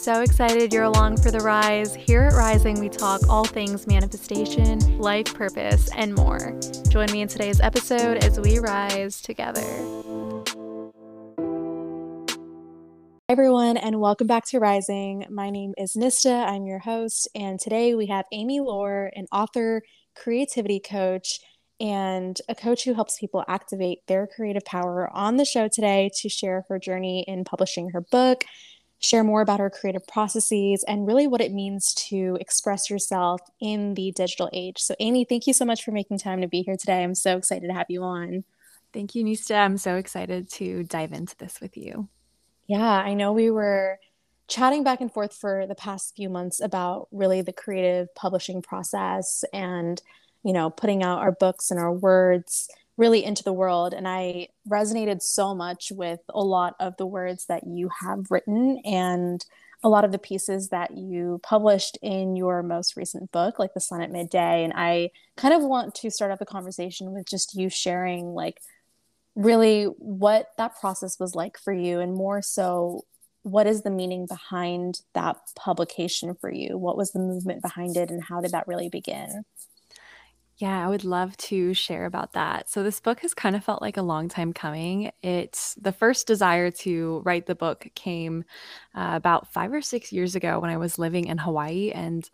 so excited you're along for the rise. Here at Rising, we talk all things manifestation, life purpose, and more. Join me in today's episode as we rise together. Hi, everyone, and welcome back to Rising. My name is Nistha. I'm your host, and today we have Amy Lohr, an author, creativity coach, and a coach who helps people activate their creative power on the show today to share her journey in publishing her book share more about her creative processes and really what it means to express yourself in the digital age. So, Amy, thank you so much for making time to be here today. I'm so excited to have you on. Thank you, Nistha. I'm so excited to dive into this with you. Yeah, I know we were chatting back and forth for the past few months about really the creative publishing process and, you know, putting out our books and our words really into the world. And I resonated so much with a lot of the words that you have written and a lot of the pieces that you published in your most recent book, like The Sun at Midday. And I kind of want to start off the conversation with just you sharing, like, really what that process was like for you, and more so, what is the meaning behind that publication for you? What was the movement behind it, and how did that really begin? Yeah, I would love to share about that. So, this book has kind of felt like a long time coming. It's the first desire to write the book came uh, about five or six years ago when I was living in Hawaii. And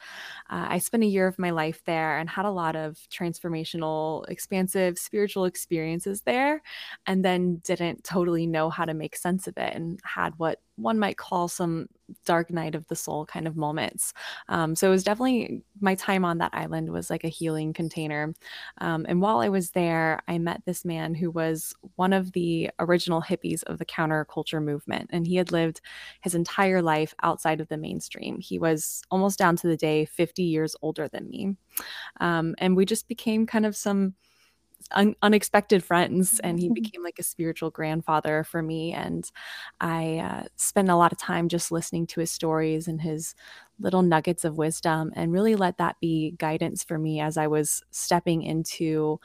uh, I spent a year of my life there and had a lot of transformational, expansive spiritual experiences there, and then didn't totally know how to make sense of it and had what one might call some dark night of the soul kind of moments. Um, so it was definitely my time on that island was like a healing container. Um, and while I was there, I met this man who was one of the original hippies of the counterculture movement. And he had lived his entire life outside of the mainstream. He was almost down to the day 50 years older than me. Um, and we just became kind of some un- unexpected friends and he mm-hmm. became like a spiritual grandfather for me and i uh, spent a lot of time just listening to his stories and his little nuggets of wisdom and really let that be guidance for me as i was stepping into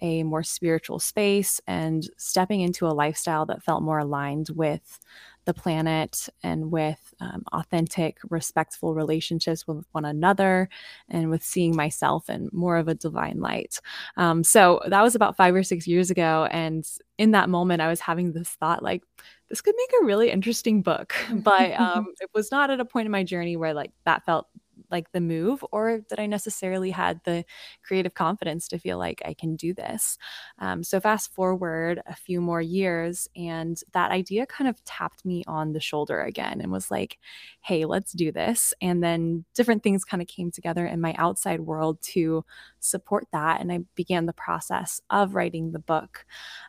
a more spiritual space and stepping into a lifestyle that felt more aligned with the planet and with um, authentic, respectful relationships with one another and with seeing myself in more of a divine light. Um, so that was about five or six years ago. And in that moment, I was having this thought like, this could make a really interesting book. But um, it was not at a point in my journey where like that felt like the move or that I necessarily had the creative confidence to feel like I can do this. Um, so, fast forward a few more years, and that idea kind of tapped me on the shoulder again and was like, hey, let's do this. And then different things kind of came together in my outside world to support that. And I began the process of writing the book.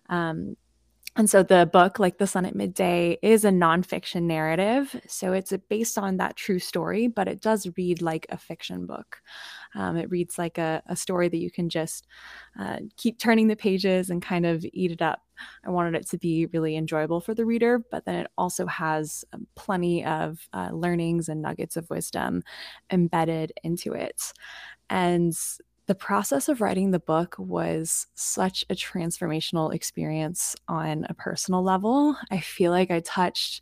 Um, and so the book, like The Sun at Midday, is a nonfiction narrative. So it's based on that true story, but it does read like a fiction book. Um, it reads like a, a, story that you can just uh, keep turning the pages and kind of eat it up. I wanted it to be really enjoyable for the reader, but then it also has um, plenty of uh, learnings and nuggets of wisdom embedded into it. And the process of writing the book was such a transformational experience on a personal level. I feel like I touched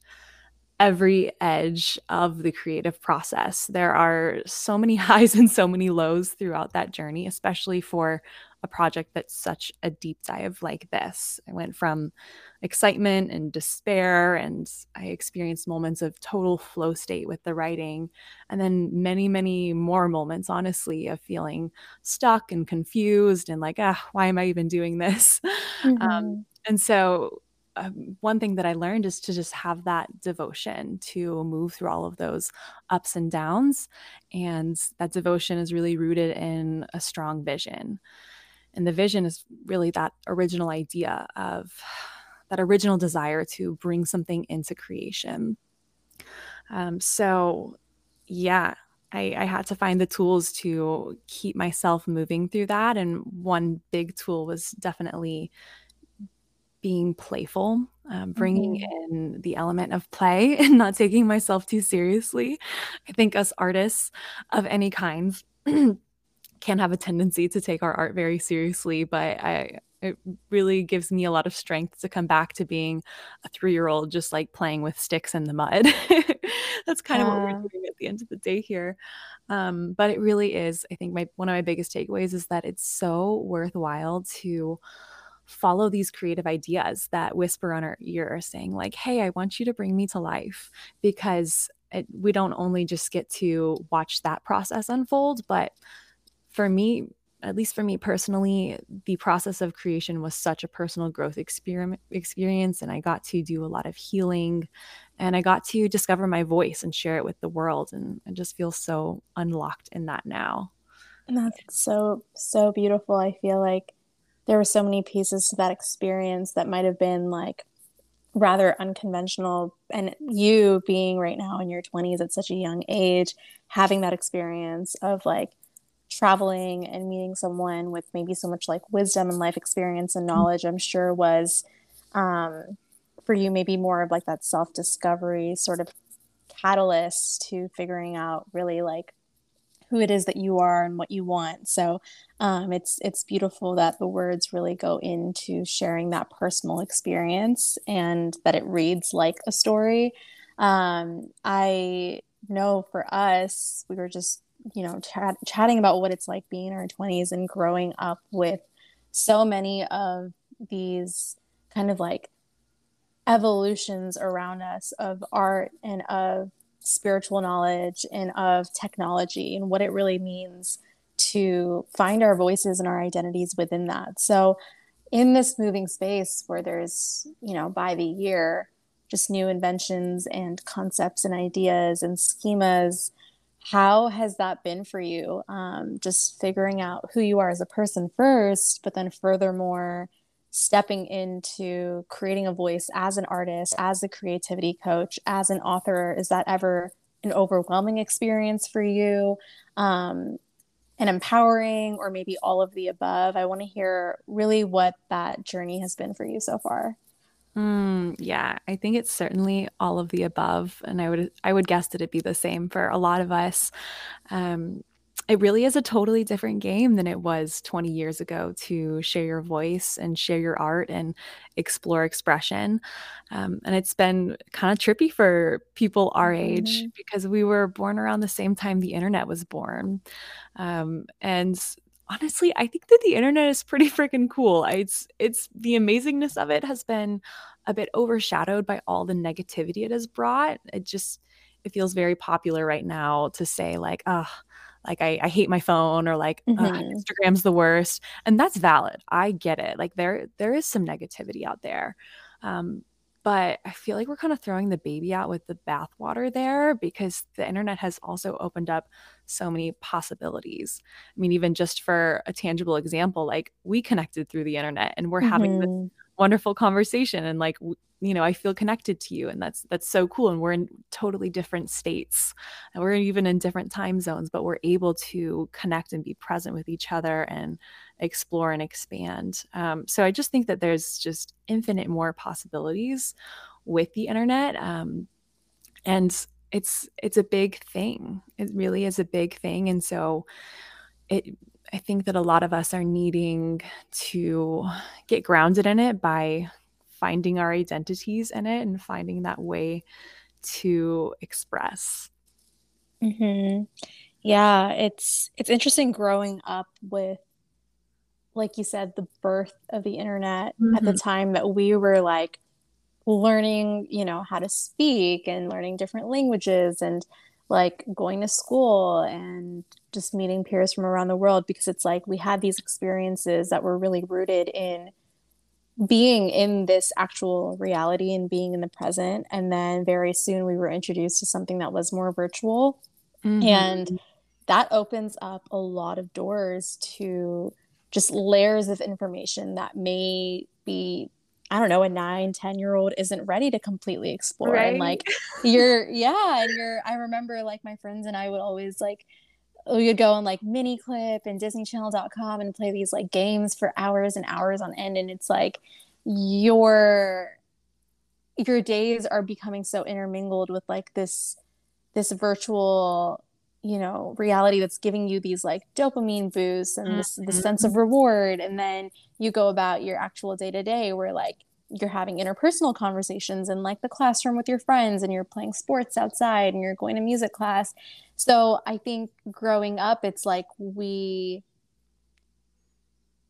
every edge of the creative process. There are so many highs and so many lows throughout that journey, especially for a project that's such a deep dive like this. I went from excitement and despair, and I experienced moments of total flow state with the writing, and then many, many more moments, honestly, of feeling stuck and confused and like, ah, why am I even doing this? Um, mm-hmm. Um, and so, uh, one thing that I learned is to just have that devotion to move through all of those ups and downs. And that devotion is really rooted in a strong vision. And the vision is really that original idea of that original desire to bring something into creation. Um, so, yeah, I, I, had to find the tools to keep myself moving through that. And one big tool was definitely being playful, um, bringing mm-hmm. in the element of play and not taking myself too seriously. I think us artists of any kind can have a tendency to take our art very seriously, but I it really gives me a lot of strength to come back to being a three year old, just like playing with sticks in the mud. that's kind of what we're doing at the end of the day here. Um, but it really is, I think my one of my biggest takeaways is that it's so worthwhile to follow these creative ideas that whisper on our ear saying like hey i want you to bring me to life because it, we don't only just get to watch that process unfold but for me at least for me personally the process of creation was such a personal growth experiment experience and i got to do a lot of healing and i got to discover my voice and share it with the world and i just feel so unlocked in that now. And that's so so beautiful. I feel like there were so many pieces to that experience that might have been like rather unconventional and you being right now in your 20s at such a young age having that experience of like traveling and meeting someone with maybe so much like wisdom and life experience and knowledge i'm sure was um, for you maybe more of like that self-discovery sort of catalyst to figuring out really like who it is that you are and what you want. So um, it's it's beautiful that the words really go into sharing that personal experience and that it reads like a story. Um, I know for us, we were just you know chat- chatting about what it's like being in our 20s and growing up with so many of these kind of like evolutions around us of art and of spiritual knowledge and of technology and what it really means to find our voices and our identities within that. So, in this moving space where there's, you know, by the year, just new inventions and concepts and ideas and schemas, how has that been for you? Um, just figuring out who you are as a person first, but then furthermore, stepping into creating a voice as an artist, as a creativity coach, as an author? Is that ever an overwhelming experience for you? Um, and empowering, or maybe all of the above? I want to hear really what that journey has been for you so far. Mm, yeah, I think it's certainly all of the above, and I would I would guess that it'd be the same for a lot of us. Um, it really is a totally different game than it was 20 years ago to share your voice and share your art and explore expression. Um, and it's been kind of trippy for people our age mm-hmm. because we were born around the same time the internet was born. Um, and honestly, I think that the internet is pretty freaking cool. It's it's the amazingness of it has been a bit overshadowed by all the negativity it has brought. It just it feels very popular right now to say like, oh, like I, I hate my phone or like mm-hmm. Instagram's the worst. And that's valid. I get it. Like there there is some negativity out there. Um, but I feel like we're kind of throwing the baby out with the bathwater there because the internet has also opened up so many possibilities. I mean, even just for a tangible example, like we connected through the internet and we're mm-hmm. having this mm-hmm. Wonderful conversation and like you know i feel connected to you and that's that's so cool and we're in totally different states and we're even in different time zones but we're able to connect and be present with each other and explore and expand. Um, so i just think that there's just infinite more possibilities with the internet um, and it's it's a big thing. It really is a big thing and so it I think that a lot of us are needing to get grounded in it by finding our identities in it and finding that way to express. Mm-hmm. Yeah, it's it's interesting growing up with, like you said, the birth of the internet mm-hmm. at the mm-hmm. time that we were like learning, you know, how to speak and learning different languages and like going to school and just meeting peers from around the world because it's like we had these experiences that were really rooted in being in this actual reality and being in the present. And then very soon we were introduced to something that was more virtual. Mm-hmm. And that opens up a lot of doors to just layers of information that may be I don't know, a nine, 10 year old isn't ready to completely explore. Right? And like you're, yeah. And you're, I remember like my friends and I would always like we would go on like Miniclip and disneychannel.com and play these like games for hours and hours on end and it's like your your days are becoming so intermingled with like this this virtual you know reality that's giving you these like dopamine boosts and this, mm-hmm. this sense of reward and then you go about your actual day to day where like you're having interpersonal conversations in like the classroom with your friends and you're playing sports outside and you're going to music class so i think growing up it's like we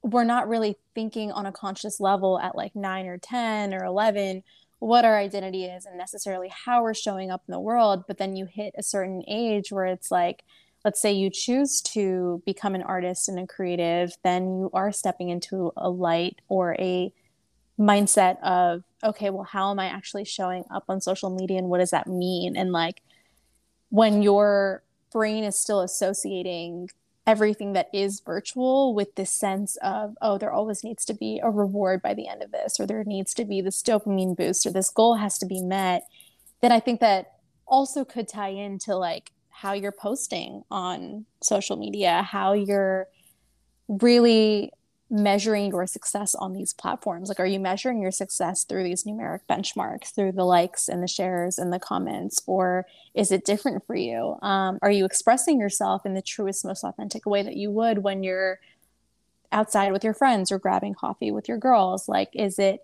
we're not really thinking on a conscious level at like 9 or 10 or 11 what our identity is and necessarily how we're showing up in the world but then you hit a certain age where it's like let's say you choose to become an artist and a creative, then you are stepping into a light or a mindset of, okay, well, how am I actually showing up on social media and what does that mean? And like when your brain is still associating everything that is virtual with this sense of, oh, there always needs to be a reward by the end of this, or there needs to be this dopamine boost, or this goal has to be met, then I think that also could tie into like how you're posting on social media, how you're really measuring your success on these platforms. Like, are you measuring your success through these numeric benchmarks, through the likes and the shares and the comments, or is it different for you? Um, are you expressing yourself in the truest, most authentic way that you would when you're outside with your friends or grabbing coffee with your girls? Like, is it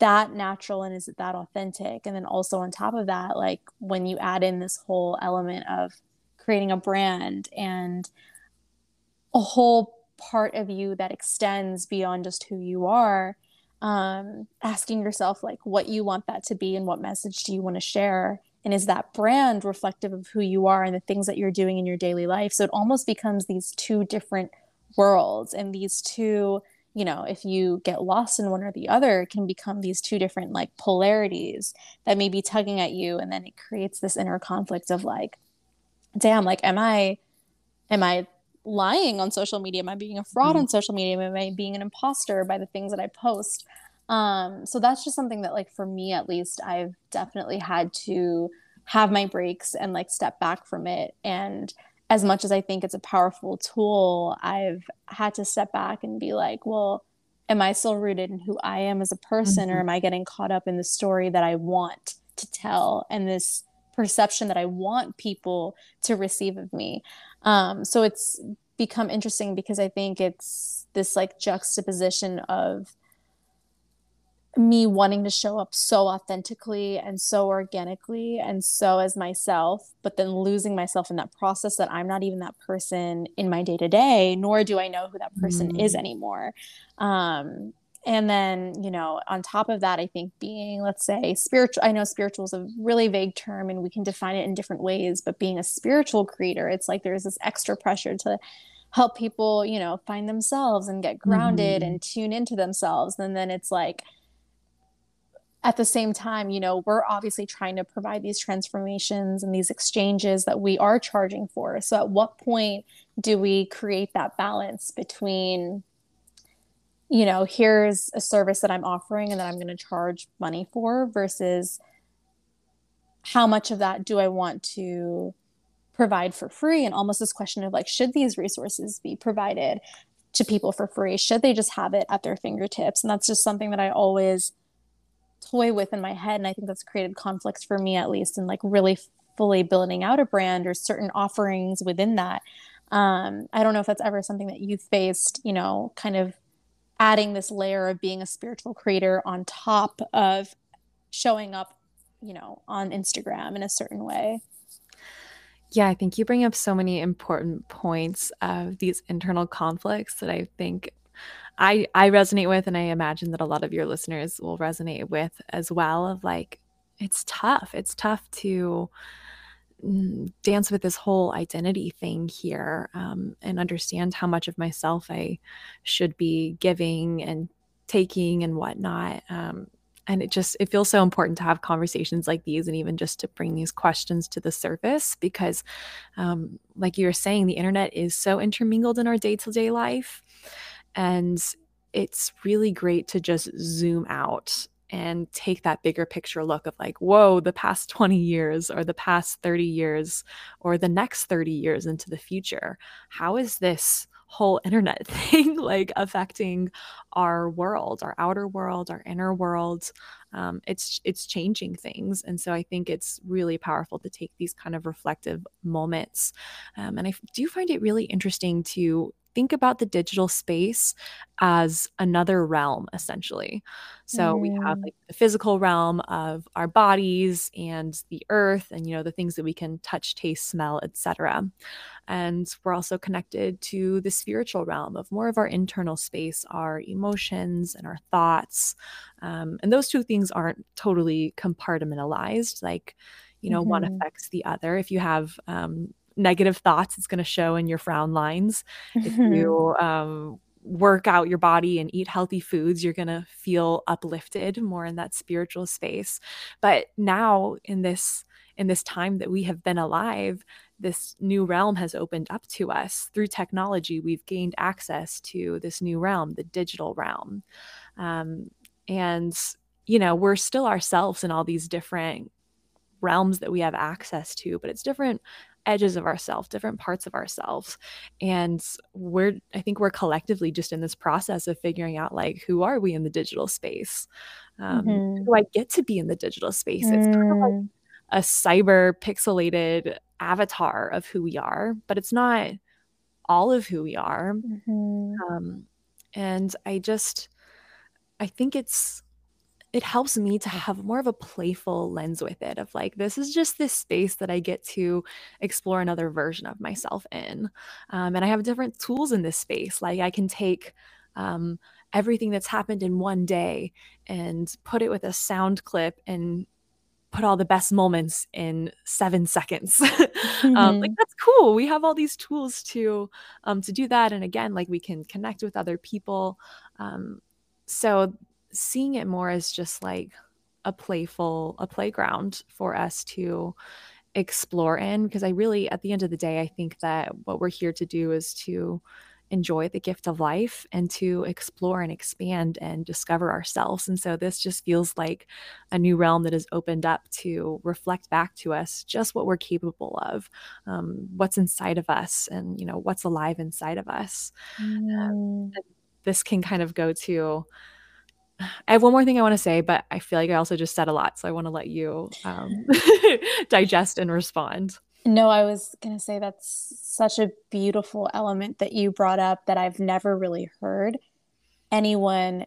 that natural and is it that authentic? And then also on top of that, like when you add in this whole element of creating a brand and a whole part of you that extends beyond just who you are um, asking yourself like what you want that to be and what message do you want to share? And is that brand reflective of who you are and the things that you're doing in your daily life? So it almost becomes these two different worlds and these two you know if you get lost in one or the other it can become these two different like polarities that may be tugging at you. And then it creates this inner conflict of like damn, like, am I, am I lying on social media? Am I being a fraud mm on social media? Am I being an imposter by the things that I post? Um, so that's just something that, like, for me at least, I've definitely had to have my breaks and like step back from it. And as much as I think it's a powerful tool, I've had to step back and be like, well, am I still rooted in who I am as a person, mm-hmm. or am I getting caught up in the story that I want to tell and this perception that I want people to receive of me. Um, so it's become interesting because I think it's this like juxtaposition of me wanting to show up so authentically and so organically and so as myself, but then losing myself in that process that I'm not even that person in my day to day, nor do I know who that person mm. is anymore. Um, and then you know on top of that i think being let's say spiritual i know spiritual is a really vague term and we can define it in different ways but being a spiritual creator it's like there's this extra pressure to help people you know find themselves and get grounded mm-hmm. and tune into themselves and then it's like at the same time you know we're obviously trying to provide these transformations and these exchanges that we are charging for so at what point do we create that balance between you know, here's a service that I'm offering and that I'm going to charge money for versus how much of that do I want to provide for free? And almost this question of like, should these resources be provided to people for free? Should they just have it at their fingertips? And that's just something that I always toy with in my head. And I think that's created conflicts for me, at least, in like really fully building out a brand or certain offerings within that. Um, I don't know if that's ever something that you've faced, you know, kind of adding this layer of being a spiritual creator on top of showing up, you know, on Instagram in a certain way. Yeah, I think you bring up so many important points of these internal conflicts that I think I I resonate with and I imagine that a lot of your listeners will resonate with as well of like it's tough. It's tough to dance with this whole identity thing here um, and understand how much of myself I should be giving and taking and whatnot. Um, and it just it feels so important to have conversations like these and even just to bring these questions to the surface because um, like you were saying the internet is so intermingled in our day-to-day life and it's really great to just zoom out and take that bigger picture look of like, whoa, the past 20 years or the past 30 years or the next 30 years into the future. How is this whole internet thing like affecting our world, our outer world, our inner world? Um, it's it's changing things, and so I think it's really powerful to take these kind of reflective moments. Um, and I do find it really interesting to think about the digital space as another realm essentially so mm. we have mm. like the physical realm of our bodies and the earth and you know the things that we can touch taste smell etc and we're also connected to the spiritual realm of more of our internal space our emotions and our thoughts um, and those two things aren't totally compartmentalized like you know mm-hmm. one affects the other if you have um, negative thoughts, it's going to show in your frown lines. If you um, work out your body and eat healthy foods, you're going to feel uplifted more in that spiritual space. But now in this in this time that we have been alive, this new realm has opened up to us through technology. We've gained access to this new realm, the digital realm. Um, and, you know, we're still ourselves in all these different realms that we have access to, but it's different edges of ourselves, different parts of ourselves. And we're, I think we're collectively just in this process of figuring out like, who are we in the digital space? Um, mm-hmm. Do I get to be in the digital space? Mm. It's kind of like mm. a cyber pixelated avatar of who we are, but it's not all of who we are. Mm-hmm. Um, and I just, I think it's it helps me to have more of a playful lens with it of like this is just this space that i get to explore another version of myself in um, and i have different tools in this space like i can take um, everything that's happened in one day and put it with a sound clip and put all the best moments in seven seconds mm-hmm. um, like mm-hmm. that's cool we have all these tools to um, to do that and again like we can connect with other people um, so seeing it more as just like a playful a playground for us to explore in because I really at the end of the day I think that what we're here to do is to enjoy the gift of life and to explore and expand and discover ourselves and so this just feels like a new realm that has opened up to reflect back to us just what we're capable of um, what's inside of us and you know what's alive inside of us mm. um, this can kind of go to I have one more thing I want to say, but I feel like I also just said a lot. So I want to let you um, digest and respond. No, I was going to say that's such a beautiful element that you brought up that I've never really heard anyone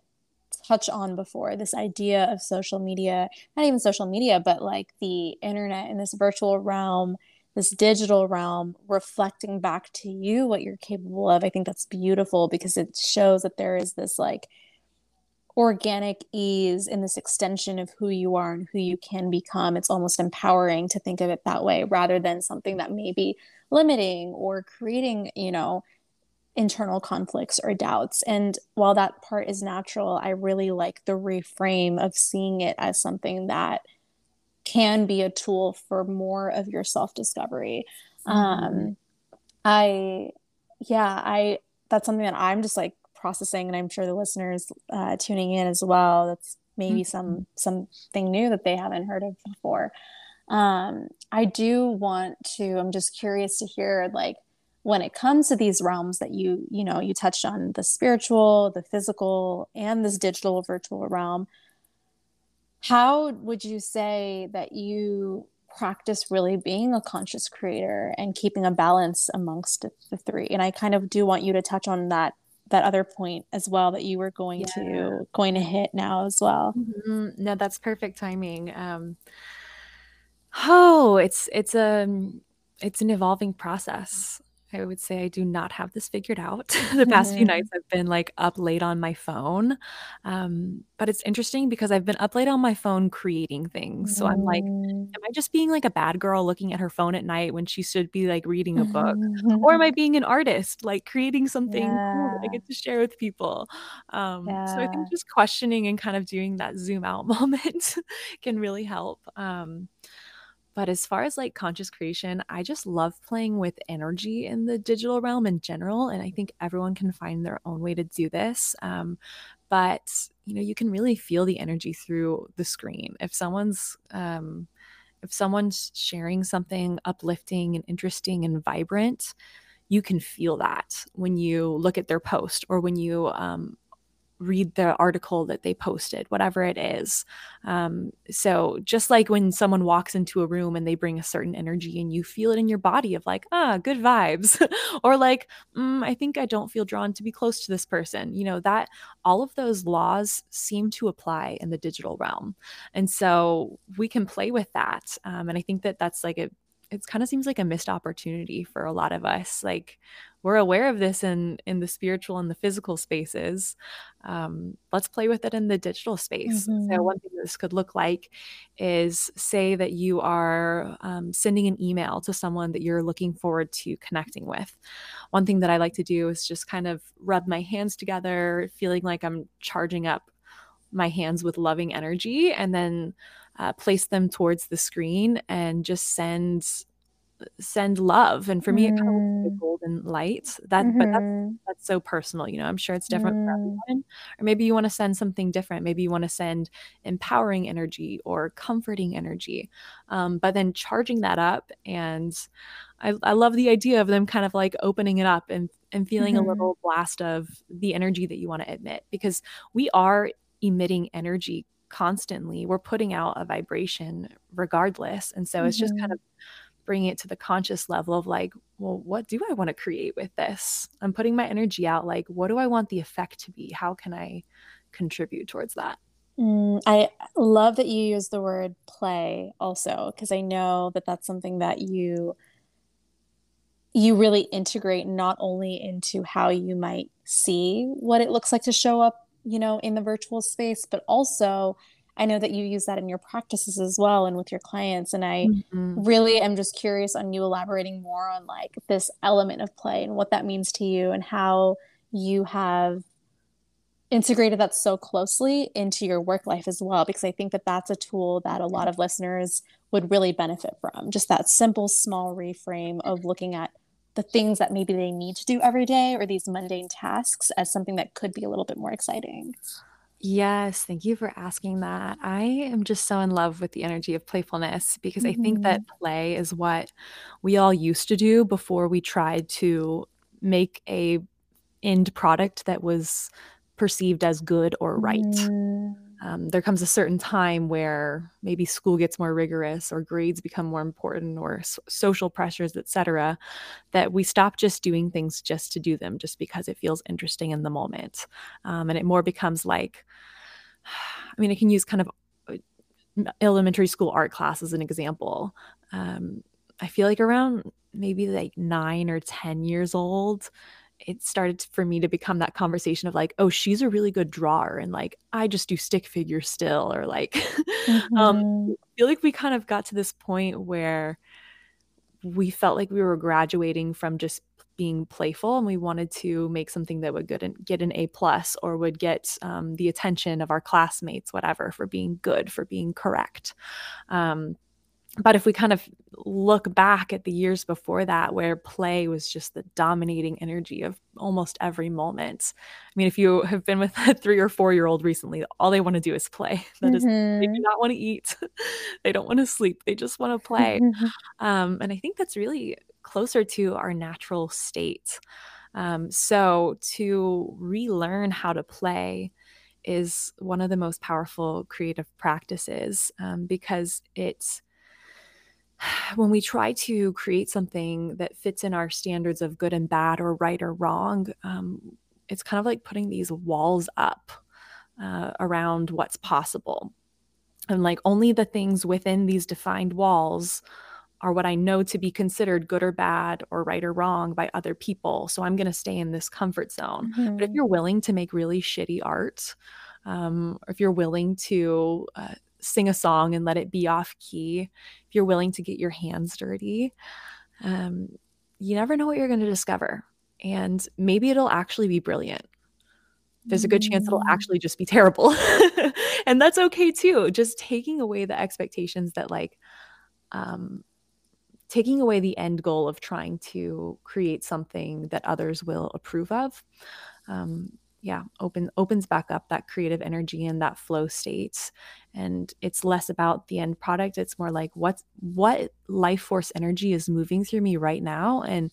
touch on before this idea of social media, not even social media, but like the internet in this virtual realm, this digital realm reflecting back to you what you're capable of. I think that's beautiful because it shows that there is this like organic ease in this extension of who you are and who you can become. It's almost empowering to think of it that way rather than something that may be limiting or creating, you know, internal conflicts or doubts. And while that part is natural, I really like the reframe of seeing it as something that can be a tool for more of your self discovery. Mm-hmm. Um, I, yeah, I, that's something that I'm just like processing and i'm sure the listeners uh, tuning in as well that's maybe mm-hmm. some something new that they haven't heard of before um, i do want to i'm just curious to hear like when it comes to these realms that you you know you touched on the spiritual the physical and this digital virtual realm how would you say that you practice really being a conscious creator and keeping a balance amongst the three and i kind of do want you to touch on that that other point as well that you were going yeah. to going to hit now as well. Mm-hmm. No, that's perfect timing. Um, oh, it's it's a um, it's an evolving process. I would say I do not have this figured out. the past mm-hmm. few nights I've been like up late on my phone. Um, but it's interesting because I've been up late on my phone creating things. So I'm like, mm. am I just being like a bad girl looking at her phone at night when she should be like reading a book? or am I being an artist, like creating something yeah. cool I get to share with people? Um, yeah. so I think just questioning and kind of doing that zoom out moment can really help. Um, but as far as like conscious creation, I just love playing with energy in the digital realm in general. And I think everyone can find their own way to do this. Um, but you know, you can really feel the energy through the screen. If someone's um, if someone's sharing something uplifting and interesting and vibrant, you can feel that when you look at their post or when you um, read the article that they posted, whatever it is. Um, so just like when someone walks into a room and they bring a certain energy and you feel it in your body of like, ah, good vibes, or like, mm, I think I don't feel drawn to be close to this person, you know, that all of those laws seem to apply in the digital realm. And so we can play with that. Um, and I think that that's like a, it kind of seems like a missed opportunity for a lot of us. Like we're aware of this in in the spiritual and the physical spaces um, let's play with it in the digital space mm-hmm. so one thing this could look like is say that you are um, sending an email to someone that you're looking forward to connecting with one thing that i like to do is just kind of rub my hands together feeling like i'm charging up my hands with loving energy and then uh, place them towards the screen and just send send love and for me it kind of looks like a mm. golden light that mm-hmm. but that's mm-hmm. that's so personal you know i'm sure it's different mm. for everyone or maybe you want to send something different maybe you want to send empowering energy or comforting energy um, but then charging that up and I, I love the idea of them kind of like opening it up and and feeling mm-hmm. a little blast of the energy that you want to emit because we are emitting energy constantly we're putting out a vibration regardless and so mm-hmm. it's just kind mm-hmm. of bringing it to the conscious level of like, well, what do I want to create with this? I'm putting my energy out. Like, what do I want the effect to be? How can I contribute towards that? Mm, I love that you use the word play also, because I know that that's something that you you really integrate not only into how you might see what it looks like to show up, you know, in the virtual space, but also I know that you use that in your practices as well and with your clients. And I mm-hmm. really am just curious on you elaborating more on like this element of play and what that means to you and how you have integrated that so closely into your work life as well because i think that that's a tool that a lot of listeners would really benefit from just that simple small reframe of looking at the things that maybe they need to do every day or these mundane tasks as something that could be a little bit more exciting Yes, thank you for asking that. I am just so in love with the energy of playfulness because I think that mm-hmm. play is what we all used to do before we tried to make a end product that was perceived as good or right. Mm um, there comes a certain time where maybe school gets more rigorous or grades become more important or so- social pressures etc that we stop just doing things just to do them just because it feels interesting in the moment. Um, and it more becomes like i mean i can use kind of uh, elementary school art class as an example. Um, i feel like around maybe like nine or ten years old it started for me to become that conversation of like, oh, she's a really good drawer, and like I just do stick figures still, or like, mm-hmm. um, I feel like we kind of got to this point where we felt like we were graduating from just being playful and we wanted to make something that would get an, get an a plus or would get um, the attention of our classmates whatever for being good for being correct um, but if we kind of look back at the years before that where play was just the dominating energy of almost every moment i mean if you have been with a three or four year old recently all they want to do is play That mm-hmm. is, they do mm-hmm. not want to eat they don't want to sleep they just want to play mm-hmm. um, and i think that's really closer to our natural state um, so to relearn how to play is one of the most powerful creative practices um, because it's when we try to create something that fits in our standards of good and bad or right or wrong, um, it's kind of like putting these walls up uh, around what's possible. And like only the things within these defined walls are what I know to be considered good or bad or right or wrong by other people. So I'm going to stay in this comfort zone. Mm-hmm. But if mm-hmm. you're willing to make really shitty art, um, or if you're willing to uh, sing a song and let it be off key, if you're willing to get your hands dirty, um, you never know what you're going to discover. And maybe it'll actually be brilliant. There's a good chance it'll mm. actually just be terrible. and that's okay too. Just taking away the expectations that, like, um, taking away the end goal of trying to create something that others will approve of. Um, yeah open opens back up that creative energy and that flow state and it's less about the end product it's more like what what life force energy is moving through me right now and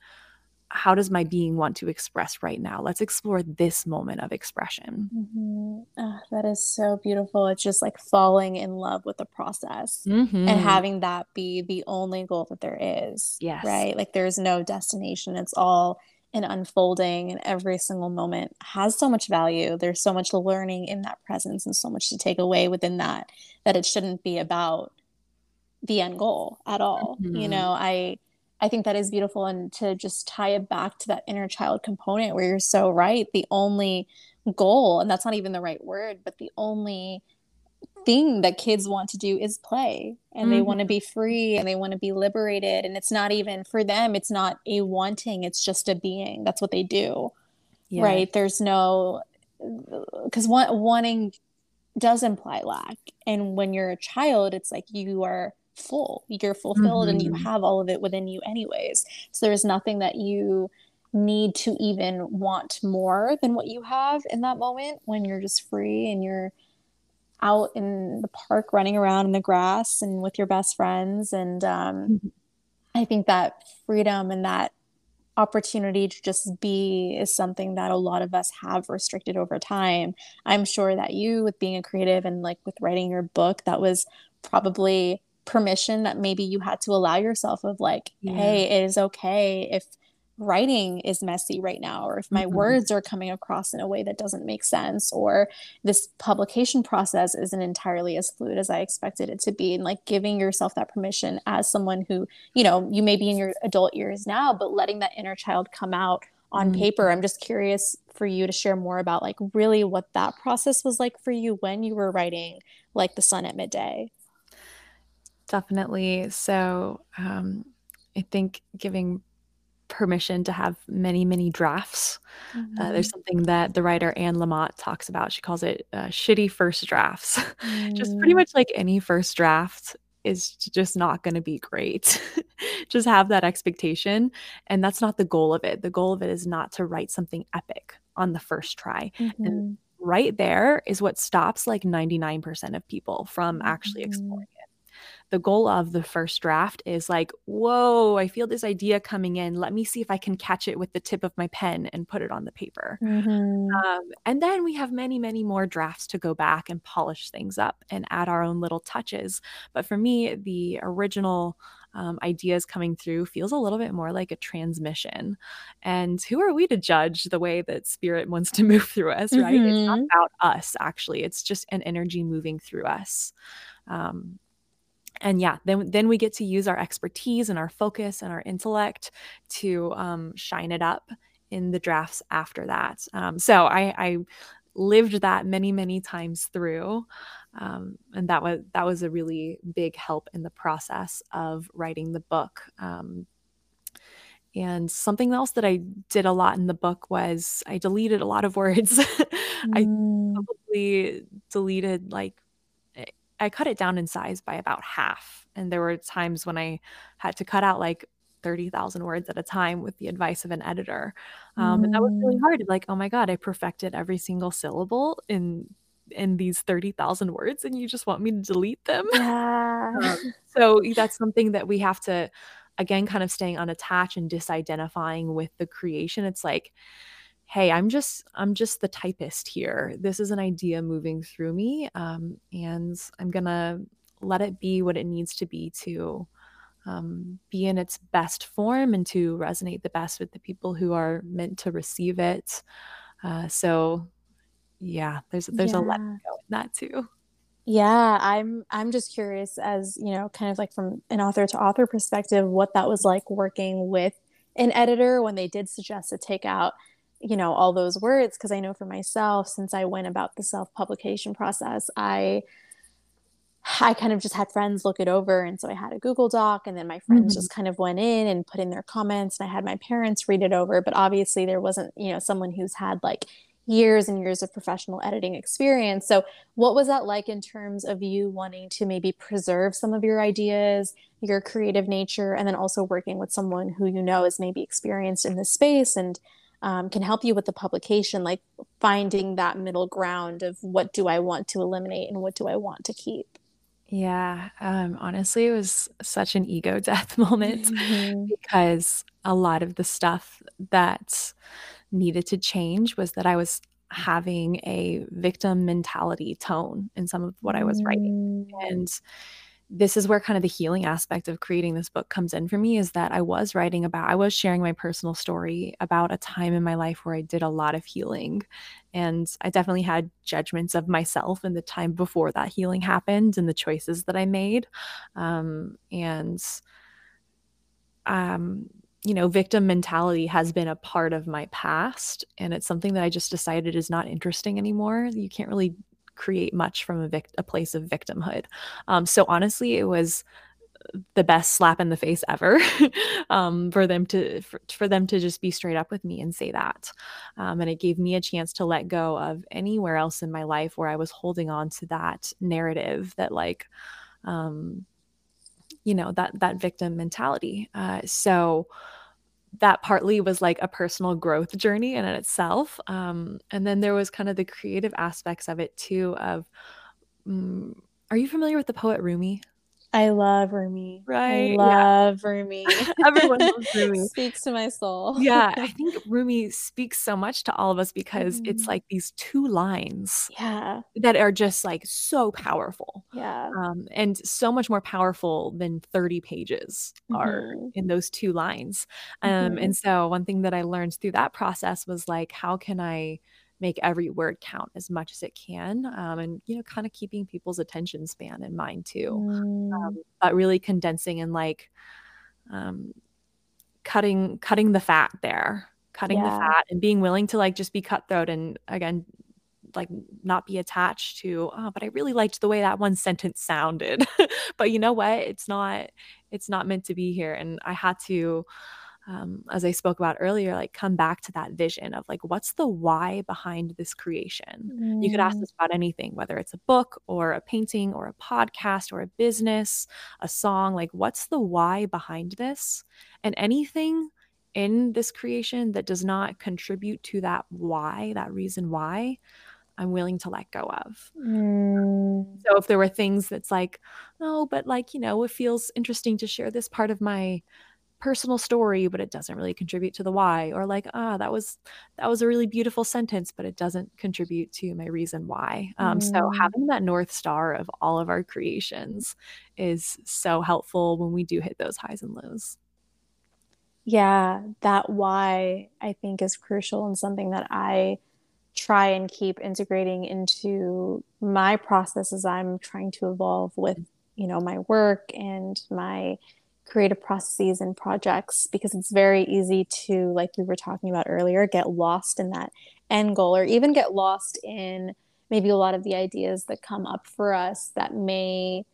how does my being want to express right now? Let's explore this moment of expression. Mm-hmm. Oh, that is so beautiful. It's just like falling in love with the process mm-hmm. and having that be the only goal that there is. Yes. Right. Like there's no destination. It's all an unfolding, and every single moment has so much value. There's so much learning in that presence and so much to take away within that, that it shouldn't be about the end goal at all. Mm-hmm. You know, I I think that is beautiful. And to just tie it back to that inner child component where you're so right, the only goal, and that's not even the right word, but the only thing that kids want to do is play and mm-hmm. they want to be free and they want to be liberated. And it's not even for them, it's not a wanting, it's just a being. That's what they do. Yeah. Right. There's no, because wanting does imply lack. And when you're a child, it's like you are full you're fulfilled mm-hmm. and you mm-hmm. have all of it within you anyways so there's nothing that you need to even want more than what you have in that moment when you're just free and you're out in the park running around in the grass and with your best friends and um, mm-hmm. i think that freedom and that opportunity to just be is something that a lot of us have restricted over time i'm sure that you with being a creative and like with writing your book that was probably permission that maybe you had to allow yourself of like yeah. hey it is okay if writing is messy right now or if my mm-hmm. words are coming across in a way that doesn't make sense or this publication process isn't entirely as fluid as i expected it to be and like giving yourself that permission as someone who you know you may be in your adult years now but letting that inner child come out on mm-hmm. paper i'm just curious for you to share more about like really what that process was like for you when you were writing like the sun at midday Definitely. So, um, I think giving permission to have many, many drafts. Mm-hmm. Uh, there's mm-hmm. something that the writer Anne Lamott talks about. She calls it uh, shitty first drafts. Mm. just pretty mm. much like any first draft is just not going to be great. just have that expectation. And that's not the goal of it. The goal of it is not to write something epic on the first try. Mm-hmm. And right there is what stops like 99% of people from actually mm-hmm. exploring the goal of the first draft is like, whoa, I feel this idea coming in. Let me see if I can catch it with the tip of my pen and put it on the paper. Mm-hmm. Um, and then we have many, many more drafts to go back and polish things up and add our own little touches. But for me, the original um, ideas coming through feels a little bit more like a transmission. And who are we to judge the way that spirit wants to move through us, right? Mm-hmm. It's not mm-hmm. about us, actually. It's just an energy moving through us. Um, and yeah then then we get to use our expertise and our focus and our intellect to um, shine it up in the drafts after that um, so I, I lived that many many times through um, and that was that was a really big help in the process of writing the book um, and something else that I did a lot in the book was I deleted a lot of words. mm. I probably deleted like I cut it down in size by about half. And there were times when I had to cut out like 30,000 words at a time with the advice of an editor. Um, mm. And that was really mm. hard. Like, oh my God, I perfected every single syllable in in these 30,000 words and you just want me to delete them. Yeah. um, so that's something that we have to, again, kind of staying unattached and disidentifying with the creation. It's like, hey i'm just i'm just the typist here. This is an idea moving through me um, and i'm gonna let it be what it needs to be to um, be in its best form and to resonate the best with the people who are meant to receive it. Uh, so yeah there's there's yeah. a let go in that too. Yeah i'm i'm just curious as you know kind of like from an author to author perspective what that was like working with an editor when they did suggest to take out you know all those words because i know for myself since i went about the self publication process i i kind of just had friends look it over and so i had a google doc and then my friends mm-hmm. just kind of went in and put in their comments and i had my parents read it over but obviously there wasn't you know someone who's had like years and years of professional editing experience so what was that like in terms of you wanting to maybe preserve some of your ideas your creative nature and then also working with someone who you know is maybe experienced in this space and um, can help you with the publication, like finding that middle ground of what do I want to eliminate and what do I want to keep. Yeah, um, honestly, it was such an ego death moment Mhm. because a lot of the stuff that needed to change was that I was having a victim mentality tone in some of what I was writing. Mm. And this is where kind of the healing aspect of creating this book comes in for me is that I was writing about, I was sharing my personal story about a time in my life where I did a lot of healing. And I definitely had judgments of myself in the time before that healing happened and the choices that I made. Um, and, um, you know, victim mentality has been a part of my past, and it's something that I just decided is not interesting anymore. You can't really create much from a, vic- a place of victimhood. Um, so honestly, it was the best slap in the face ever um, for them to for, for, them to just be straight up with me and say that um, and it gave me a chance to let go of anywhere else in my life where i was holding on to that narrative that like um, you know that that victim mentality uh, so that partly was like a personal growth journey in itself. Um, and then there was kind of the creative aspects of it too. Of, um, are you familiar with the poet Rumi? I love Rumi. Right. I love yeah. Rumi. Everyone loves Rumi. Speaks to my soul. yeah. I think Rumi speaks so much to all of us because mm. it's like these two lines. Yeah. That are just like so powerful. Yeah. Um, and so much more powerful than 30 pages are mm-hmm. in those two lines. Um, mm-hmm. And so one thing that I learned through that process was like, how can I make every word count as much as it can um, and you know kind of keeping people's attention span in mind too mm. um, but really condensing and like um, cutting cutting the fat there cutting yeah. the fat and being willing to like just be cutthroat and again like not be attached to oh but i really liked the way that one sentence sounded but you know what it's not it's not meant to be here and i had to um, as I spoke about earlier, like come back to that vision of like, what's the why behind this creation? Mm. You could ask mm. this about anything, whether it's a book or a painting or a podcast or a business, a song. Like, what's the why behind this? And anything in this creation that does not contribute to that why, that reason why, I'm willing to let go of. Mm. So if there were things that's like, oh, but like, you know, it feels interesting to share this part of my personal story but it doesn't really contribute to the why or like ah that was that was a really beautiful sentence but it doesn't contribute to my reason why. Um, mm. so having that north star of all of our creations is so helpful when we do hit those highs and lows. Yeah that why i think is crucial and something that i try and keep integrating into my process as i'm trying to evolve with you know my work and my creative processes and projects because it's very easy to like we were talking about earlier get lost in that end goal or even get lost in maybe a lot of the ideas that come up for us that may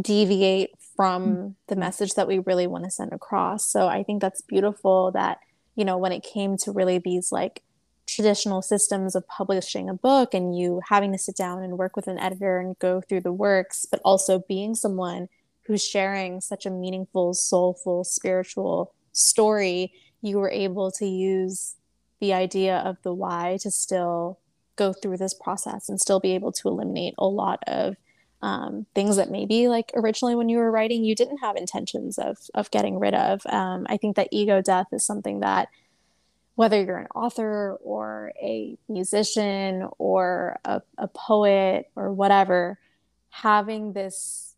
deviate from mm-hmm. the message that we really want to send across so i think that's beautiful that you know when it came to really these like traditional systems of publishing a book and you having to sit down and work with an editor and go through the works but also being someone who's sharing such a meaningful, soulful, spiritual story, you were able to use the idea of the why to still go through this process and still be able to eliminate a lot of um, things that maybe like originally when you were writing you didn't have intentions of of getting rid of. Um, I think that ego death is something that whether you're an author or a musician or a, a poet or whatever, having this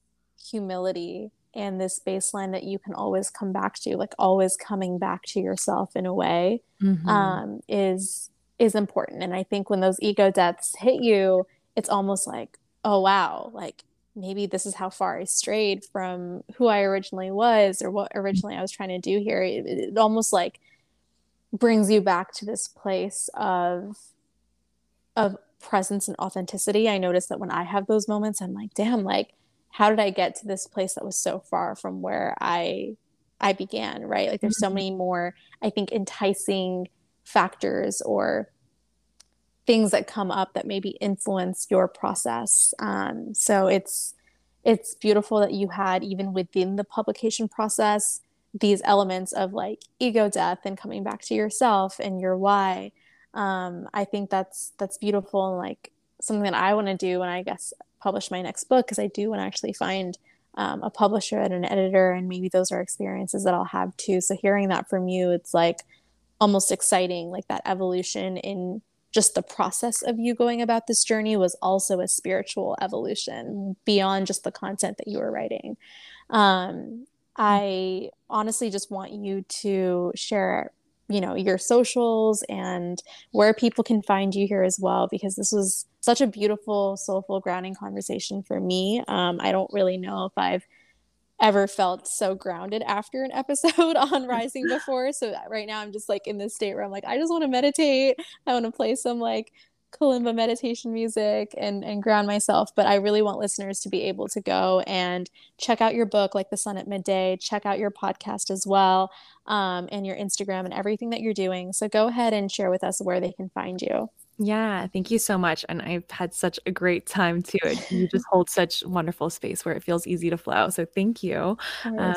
humility and this baseline that you can always come back to like always coming back to yourself in a way mm-hmm. um, is is important. And i think when those ego deaths hit you it's almost like oh wow like maybe this is how far i strayed from who i originally was or what originally i was trying to do here. It, it almost like brings you back to this place of of presence and authenticity. I notice that when i have those moments i'm like damn like how did I get to this place that was so far from where I I began, right? Like there's so mm-hmm. many more, I think, enticing factors or things that come up that maybe influence your process. Um, so it's it's beautiful that you had even within the publication process these elements of like ego death and coming back to yourself and your why. Um, I think that's that's beautiful and like something that I want to do when I guess publish my next book because I do want to actually find um, a publisher and an editor, and maybe those are experiences that I'll have too. So hearing that from you, it's like almost exciting, like that evolution in just the process of you going about this journey was also a spiritual evolution beyond just the content that you were writing. Um, I honestly just want you to share you know your socials and where people can find you here as well because this was such a beautiful soulful grounding conversation for me. Um, i don't really know if i've ever felt so grounded after an episode on rising before. So right now i'm just like in this state where i'm like i just want to meditate. I want to play some like kalimba meditation music and and ground myself. But i really want listeners to be able to go and check out your book like the sun at midday. Check out your podcast as well um, and your instagram and everything that you're doing. So go ahead and share with us where they can find you yeah, thank you so much. And I've had such a great time too. You just hold such wonderful space where it feels easy to flow. So thank you. Um,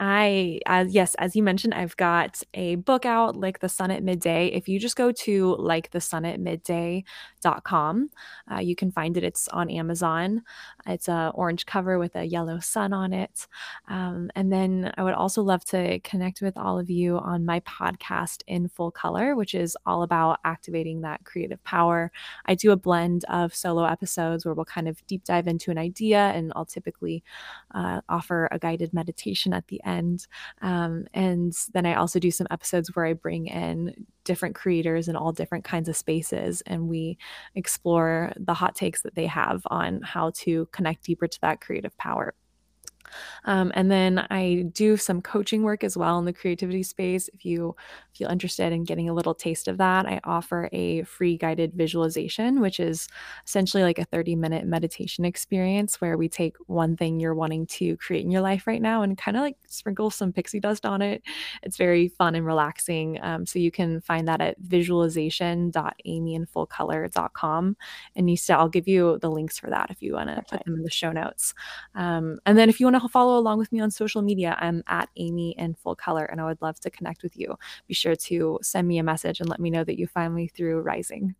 I, as yes, as you mentioned, I've got a book out, like the sun at midday. If you just go to like the sun at midday.com, uh, you can find it. It's on Amazon. It's a orange cover with a yellow sun on it. Um, and then I would also love to connect with all of you on my podcast in full color, which is all about activating that creative power. I do a blend of solo episodes where we'll kind of deep dive into an idea, and I'll typically uh, offer a guided meditation at the end. Um, and then I also do some episodes where I bring in different creators in all different kinds of spaces and we explore the hot takes that they have on how to connect deeper to that creative power um, and then I do some coaching work as well in the creativity space. If you feel interested in getting a little taste of that, I offer a free guided visualization, which is essentially like a 30 minute meditation experience where we take one thing you're wanting to create in your life right now and kind of like sprinkle some pixie dust on it. It's very fun and relaxing. Um, so you can find that at visualization.amyinfullcolor.com. And you I'll give you the links for that if you want to okay. put them in the show notes. Um, and then if you want to follow along with me on social media, I'm at Amy in full color, and I would love to connect with you. Be sure to send me a message and let me know that you find me through Rising.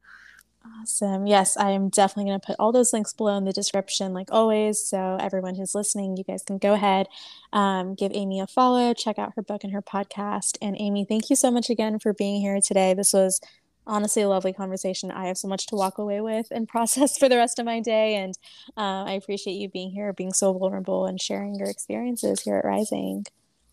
Awesome. Yes, I am definitely going to put all those links below in the description, like always. So, everyone who's listening, you guys can go ahead, um, give Amy a follow, check out her book and her podcast. And, Amy, thank you so much again for being here today. This was honestly a lovely conversation. I have so much to walk away with and process for the rest of my day. And uh, I appreciate you being here, being so vulnerable, and sharing your experiences here at Rising.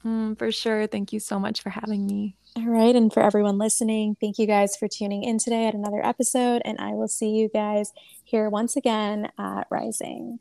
Mm, for sure. Thank you so much for having me. All right. And for everyone listening, thank you guys for tuning in today at another episode. And I will see you guys here once again at Rising.